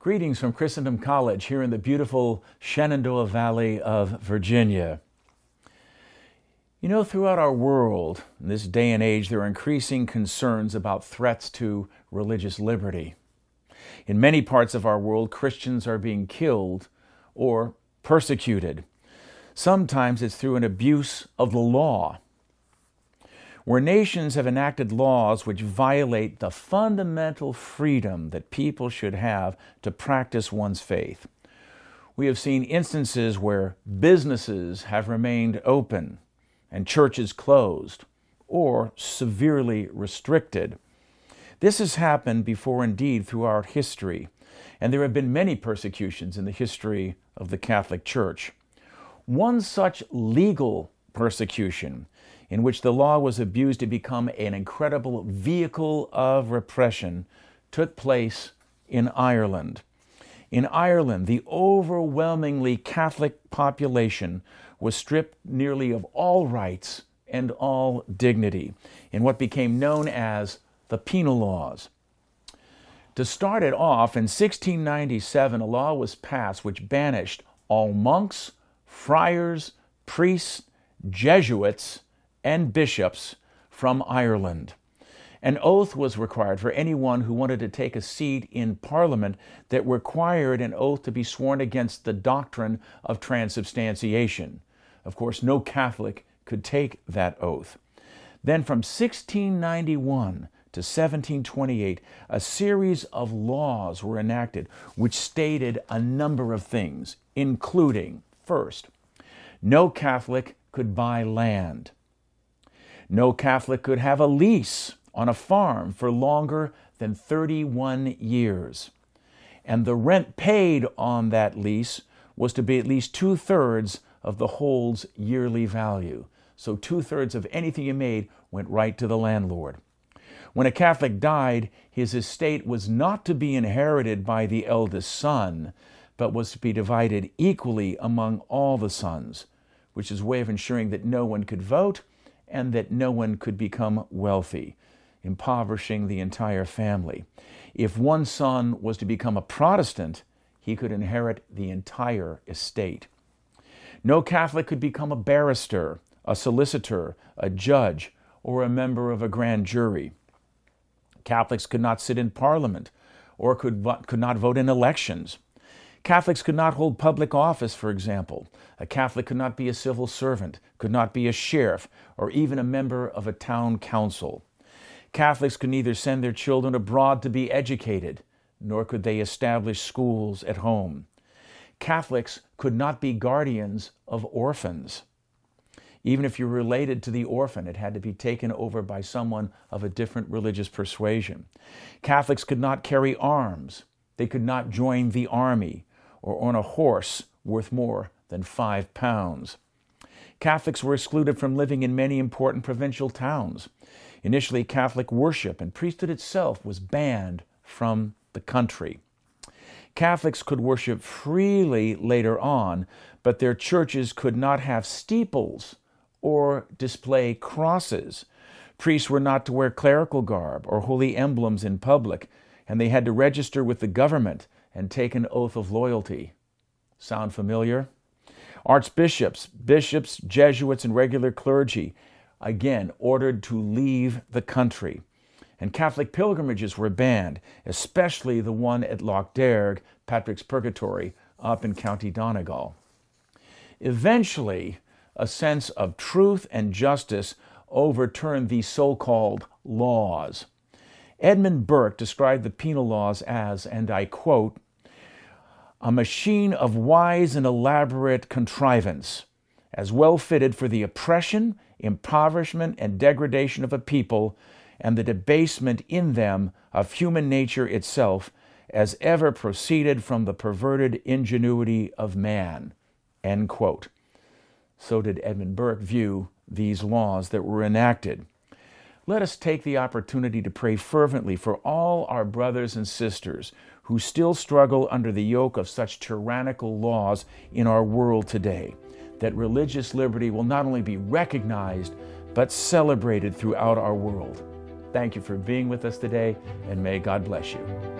Greetings from Christendom College here in the beautiful Shenandoah Valley of Virginia. You know, throughout our world, in this day and age, there are increasing concerns about threats to religious liberty. In many parts of our world, Christians are being killed or persecuted. Sometimes it's through an abuse of the law where nations have enacted laws which violate the fundamental freedom that people should have to practice one's faith. We have seen instances where businesses have remained open and churches closed or severely restricted. This has happened before indeed throughout history, and there have been many persecutions in the history of the Catholic Church. One such legal persecution in which the law was abused to become an incredible vehicle of repression, took place in Ireland. In Ireland, the overwhelmingly Catholic population was stripped nearly of all rights and all dignity in what became known as the penal laws. To start it off, in 1697, a law was passed which banished all monks, friars, priests, Jesuits, and bishops from Ireland. An oath was required for anyone who wanted to take a seat in Parliament that required an oath to be sworn against the doctrine of transubstantiation. Of course, no Catholic could take that oath. Then from 1691 to 1728, a series of laws were enacted which stated a number of things, including first, no Catholic could buy land. No Catholic could have a lease on a farm for longer than 31 years. And the rent paid on that lease was to be at least two thirds of the hold's yearly value. So, two thirds of anything you made went right to the landlord. When a Catholic died, his estate was not to be inherited by the eldest son, but was to be divided equally among all the sons, which is a way of ensuring that no one could vote and that no one could become wealthy, impoverishing the entire family. If one son was to become a Protestant, he could inherit the entire estate. No Catholic could become a barrister, a solicitor, a judge, or a member of a grand jury. Catholics could not sit in Parliament or could, could not vote in elections. Catholics could not hold public office, for example. A Catholic could not be a civil servant, could not be a sheriff, or even a member of a town council. Catholics could neither send their children abroad to be educated, nor could they establish schools at home. Catholics could not be guardians of orphans. Even if you're related to the orphan, it had to be taken over by someone of a different religious persuasion. Catholics could not carry arms. They could not join the army or on a horse worth more than five pounds. Catholics were excluded from living in many important provincial towns. Initially, Catholic worship and priesthood itself was banned from the country. Catholics could worship freely later on, but their churches could not have steeples or display crosses. Priests were not to wear clerical garb or holy emblems in public, and they had to register with the government and take an oath of loyalty. Sound familiar? Archbishops, bishops, Jesuits, and regular clergy, again, ordered to leave the country. And Catholic pilgrimages were banned, especially the one at Lough Derg, Patrick's Purgatory, up in County Donegal. Eventually, a sense of truth and justice overturned these so called laws. Edmund Burke described the penal laws as, and I quote, a machine of wise and elaborate contrivance, as well fitted for the oppression, impoverishment, and degradation of a people, and the debasement in them of human nature itself, as ever proceeded from the perverted ingenuity of man. End quote. So did Edmund Burke view these laws that were enacted. Let us take the opportunity to pray fervently for all our brothers and sisters who still struggle under the yoke of such tyrannical laws in our world today, that religious liberty will not only be recognized, but celebrated throughout our world. Thank you for being with us today, and may God bless you.